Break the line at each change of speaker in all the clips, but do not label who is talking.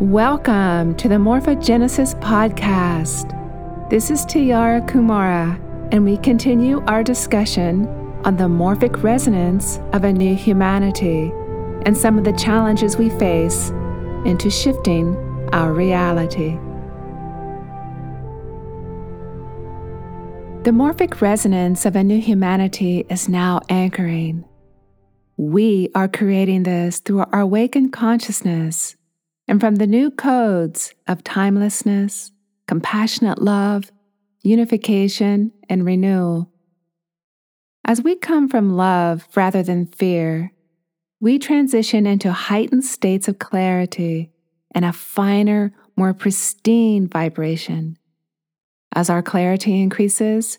Welcome to the Morphogenesis Podcast. This is Tiara Kumara, and we continue our discussion on the morphic resonance of a new humanity and some of the challenges we face into shifting our reality. The morphic resonance of a new humanity is now anchoring. We are creating this through our awakened consciousness and from the new codes of timelessness, compassionate love, unification, and renewal. As we come from love rather than fear, we transition into heightened states of clarity and a finer, more pristine vibration. As our clarity increases,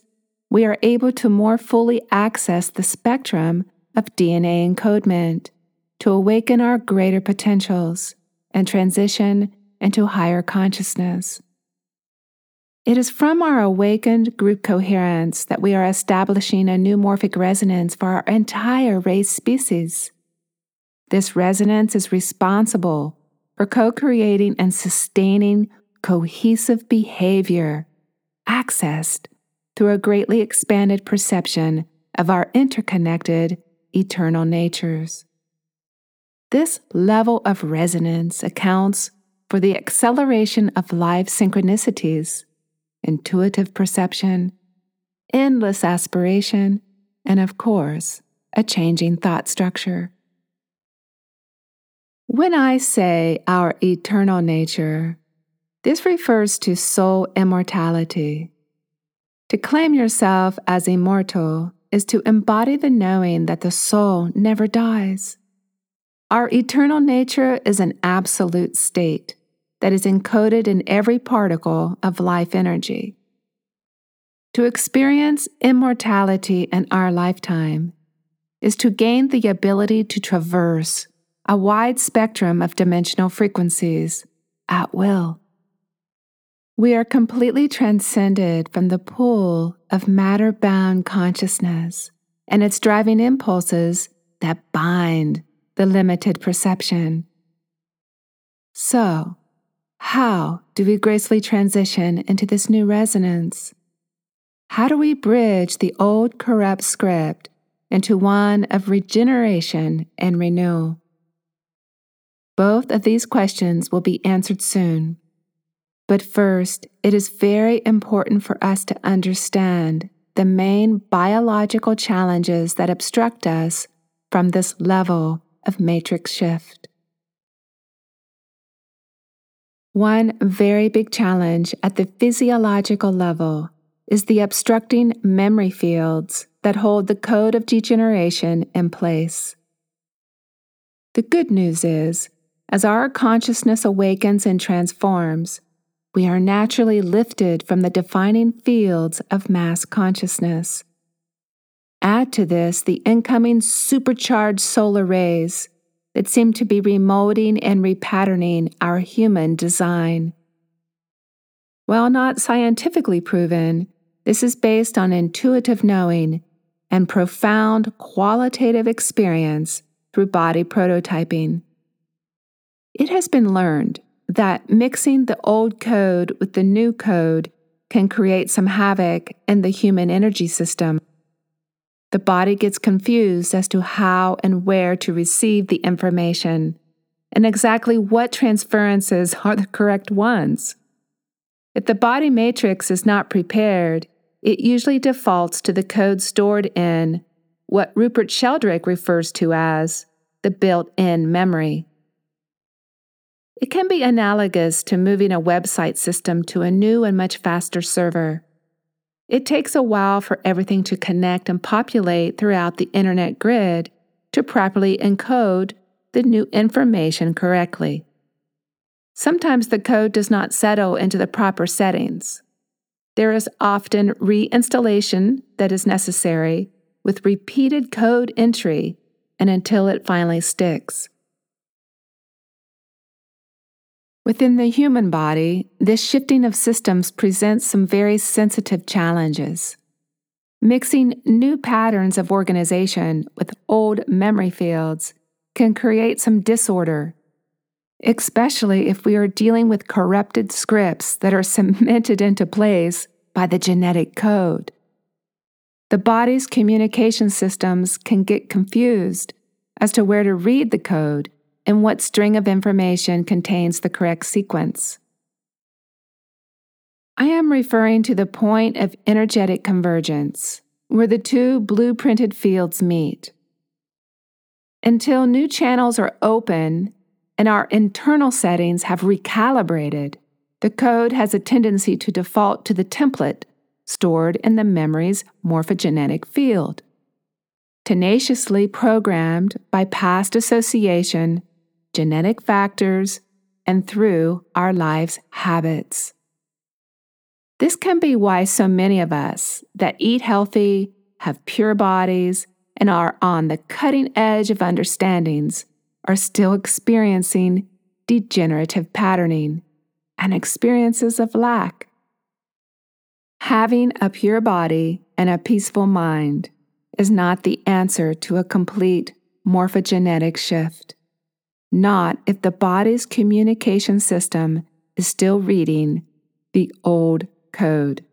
we are able to more fully access the spectrum of DNA encodement to awaken our greater potentials and transition into higher consciousness. It is from our awakened group coherence that we are establishing a new morphic resonance for our entire race species. This resonance is responsible for co creating and sustaining cohesive behavior accessed through a greatly expanded perception of our interconnected eternal natures. This level of resonance accounts for the acceleration of life synchronicities, intuitive perception, endless aspiration, and of course, a changing thought structure. When I say our eternal nature, this refers to soul immortality. To claim yourself as immortal is to embody the knowing that the soul never dies. Our eternal nature is an absolute state that is encoded in every particle of life energy. To experience immortality in our lifetime is to gain the ability to traverse a wide spectrum of dimensional frequencies at will. We are completely transcended from the pull of matter bound consciousness and its driving impulses that bind the limited perception. So, how do we gracefully transition into this new resonance? How do we bridge the old corrupt script into one of regeneration and renewal? Both of these questions will be answered soon. But first, it is very important for us to understand the main biological challenges that obstruct us from this level of matrix shift. One very big challenge at the physiological level is the obstructing memory fields that hold the code of degeneration in place. The good news is, as our consciousness awakens and transforms, we are naturally lifted from the defining fields of mass consciousness Add to this the incoming supercharged solar rays that seem to be remolding and repatterning our human design. While not scientifically proven, this is based on intuitive knowing and profound qualitative experience through body prototyping. It has been learned that mixing the old code with the new code can create some havoc in the human energy system the body gets confused as to how and where to receive the information and exactly what transferences are the correct ones. If the body matrix is not prepared, it usually defaults to the code stored in what Rupert Sheldrake refers to as the built in memory. It can be analogous to moving a website system to a new and much faster server. It takes a while for everything to connect and populate throughout the internet grid to properly encode the new information correctly. Sometimes the code does not settle into the proper settings. There is often reinstallation that is necessary with repeated code entry and until it finally sticks. Within the human body, this shifting of systems presents some very sensitive challenges. Mixing new patterns of organization with old memory fields can create some disorder. especially if we are dealing with corrupted scripts that are cemented into place by the genetic code. The body's communication systems can get confused as to where to read the code and what string of information contains the correct sequence. I am referring to the point of energetic convergence, where the two blueprinted fields meet. Until new channels are open and our internal settings have recalibrated, the code has a tendency to default to the template stored in the memory's morphogenetic field, tenaciously programmed by past association, genetic factors, and through our lives' habits. This can be why so many of us that eat healthy, have pure bodies, and are on the cutting edge of understandings are still experiencing degenerative patterning and experiences of lack. Having a pure body and a peaceful mind is not the answer to a complete morphogenetic shift. Not if the body's communication system is still reading the old code.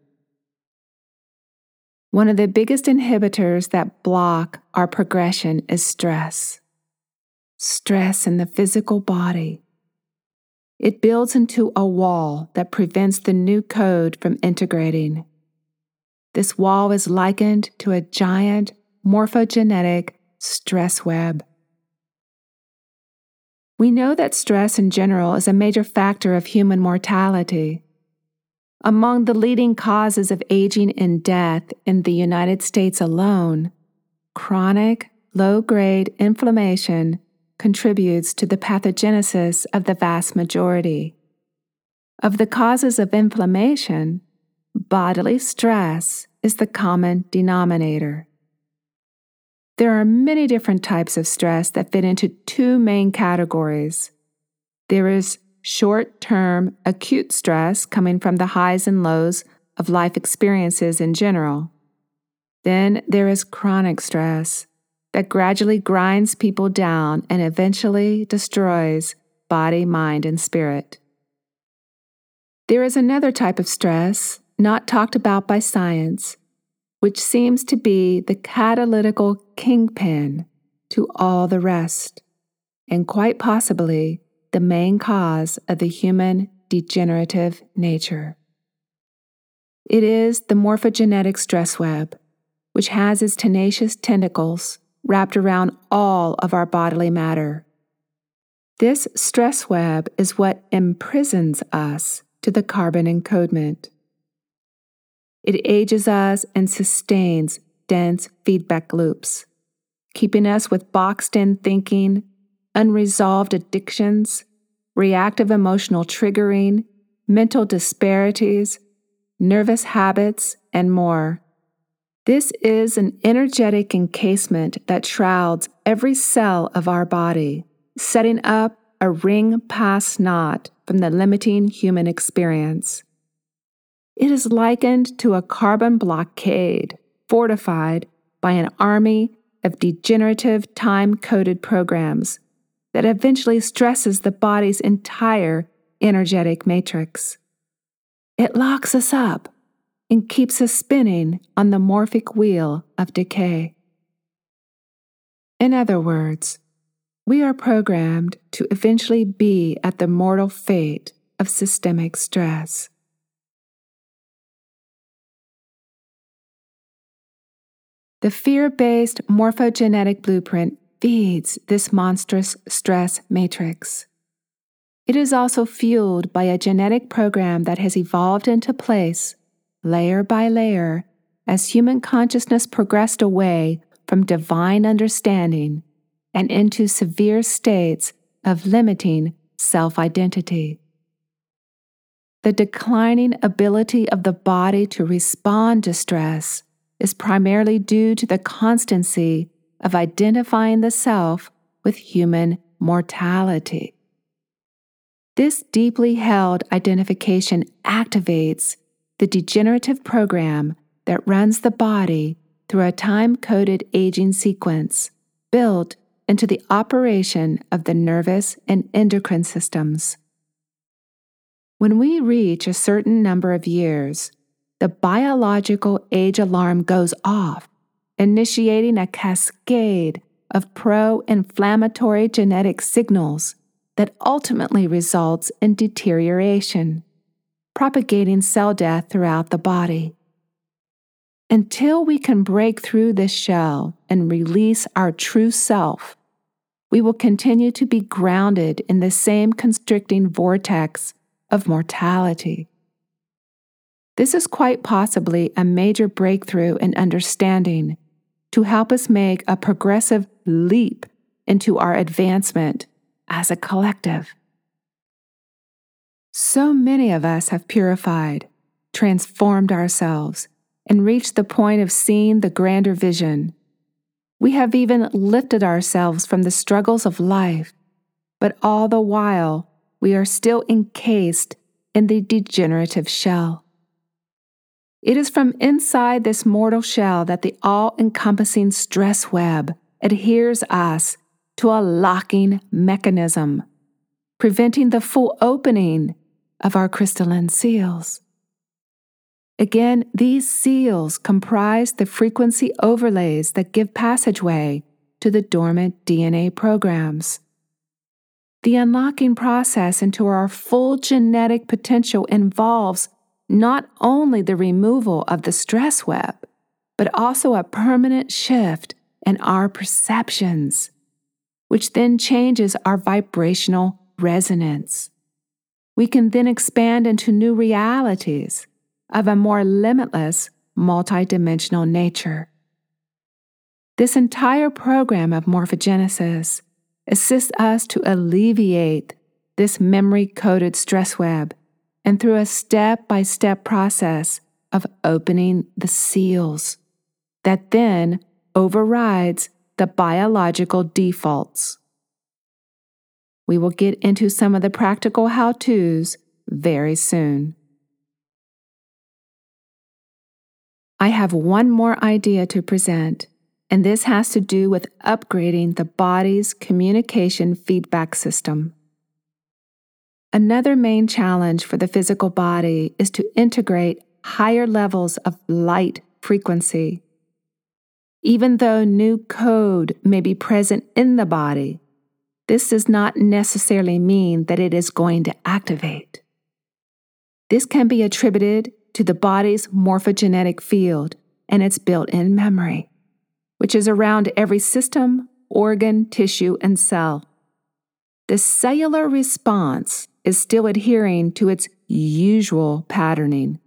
One of the biggest inhibitors that block our progression is stress. Stress in the physical body. It builds into a wall that prevents the new code from integrating. This wall is likened to a giant morphogenetic stress web. We know that stress in general is a major factor of human mortality. Among the leading causes of aging and death in the United States alone, chronic low grade inflammation contributes to the pathogenesis of the vast majority. Of the causes of inflammation, bodily stress is the common denominator. There are many different types of stress that fit into two main categories. There is short term acute stress coming from the highs and lows of life experiences in general. Then there is chronic stress that gradually grinds people down and eventually destroys body, mind, and spirit. There is another type of stress not talked about by science, which seems to be the catalytical kingpin to all the rest, and quite possibly the main cause of the human degenerative nature. It is the morphogenetic stress web, which has its tenacious tentacles wrapped around all of our bodily matter. This stress web is what imprisons us to the carbon encodement. It ages us and sustains dense feedback loops, keeping us with boxed in thinking, unresolved addictions, reactive emotional triggering, mental disparities, nervous habits, and more. This is an energetic encasement that shrouds every cell of our body, setting up a ring pass not from the limiting human experience. It is likened to a carbon blockade fortified by an army of degenerative time coded programs that eventually stresses the body's entire energetic matrix. It locks us up and keeps us spinning on the morphic wheel of decay. In other words, we are programmed to eventually be at the mortal fate of systemic stress. The fear based morphogenetic blueprint feeds this monstrous stress matrix. It is also fueled by a genetic program that has evolved into place layer by layer, as human consciousness progressed away from divine understanding and into severe states of limiting self identity. The declining ability of the body to respond to stress is primarily due to the constancy of identifying the self with human mortality. This deeply held identification activates the degenerative program that runs the body through a time coded aging sequence built into the operation of the nervous and endocrine systems. When we reach a certain number of years, the biological age alarm goes off, initiating a cascade of pro inflammatory genetic signals that ultimately results in deterioration, propagating cell death throughout the body. Until we can break through this shell and release our true self, we will continue to be grounded in the same constricting vortex of mortality. This is quite possibly a major breakthrough in understanding to help us make a progressive leap into our advancement as a collective. So many of us have purified, transformed ourselves, and reached the point of seeing the grander vision. We have even lifted ourselves from the struggles of life, but all the while we are still encased in the degenerative shell. It is from inside this mortal shell that the all encompassing stress web adheres us to a locking mechanism, preventing the full opening of our crystalline seals. Again, these seals comprise the frequency overlays that give passageway to the dormant DNA programs. The unlocking process into our full genetic potential involves not only the removal of the stress web, but also a permanent shift in our perceptions, which then changes our vibrational resonance. We can then expand into new realities of a more limitless, multidimensional nature. This entire program of morphogenesis assists us to alleviate this memory coded stress web and through a step by step process of opening the seals that then overrides the biological defaults. We will get into some of the practical how to's very soon. I have one more idea to present, and this has to do with upgrading the body's communication feedback system. Another main challenge for the physical body is to integrate higher levels of light frequency. Even though new code may be present in the body, this does not necessarily mean that it is going to activate. This can be attributed to the body's morphogenetic field and its built in memory, which is around every system, organ, tissue, and cell. The cellular response is still adhering to its usual patterning.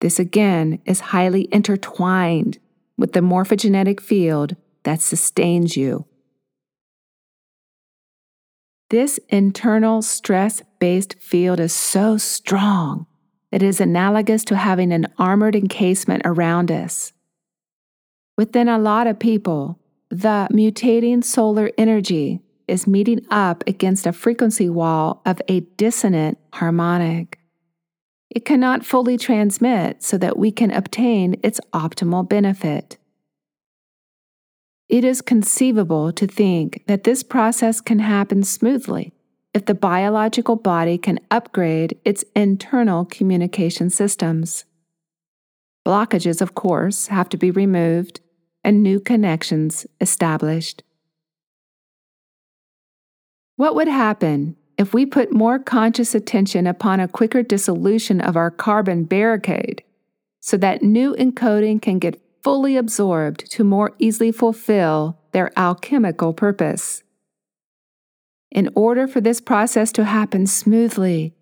This again is highly intertwined with the morphogenetic field that sustains you. This internal stress based field is so strong that is analogous to having an armored encasement around us. Within a lot of people, the mutating solar energy is meeting up against a frequency wall of a dissonant harmonic. It cannot fully transmit so that we can obtain its optimal benefit. It is conceivable to think that this process can happen smoothly if the biological body can upgrade its internal communication systems. Blockages, of course, have to be removed and new connections established. What would happen if we put more conscious attention upon a quicker dissolution of our carbon barricade so that new encoding can get fully absorbed to more easily fulfill their alchemical purpose? in order for this process to happen smoothly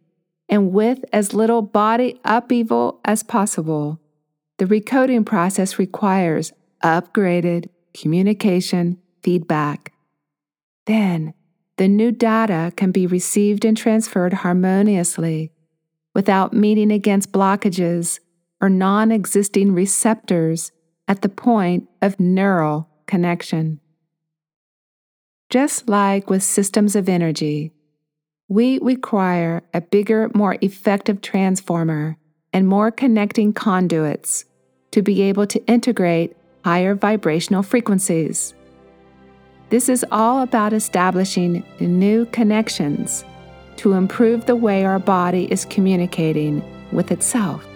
and with as little body upheaval as possible, the recoding process requires upgraded communication feedback. Then, the new data can be received and transferred harmoniously without meeting against blockages or non existing receptors at the point of neural connection. Just like with systems of energy, we require a bigger, more effective transformer and more connecting conduits to be able to integrate higher vibrational frequencies. This is all about establishing new connections to improve the way our body is communicating with itself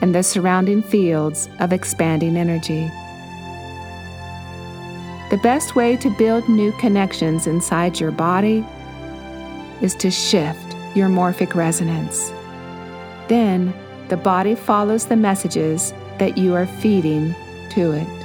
and the surrounding fields of expanding energy. The best way to build new connections inside your body is to shift your morphic resonance. Then the body follows the messages that you are feeding to it.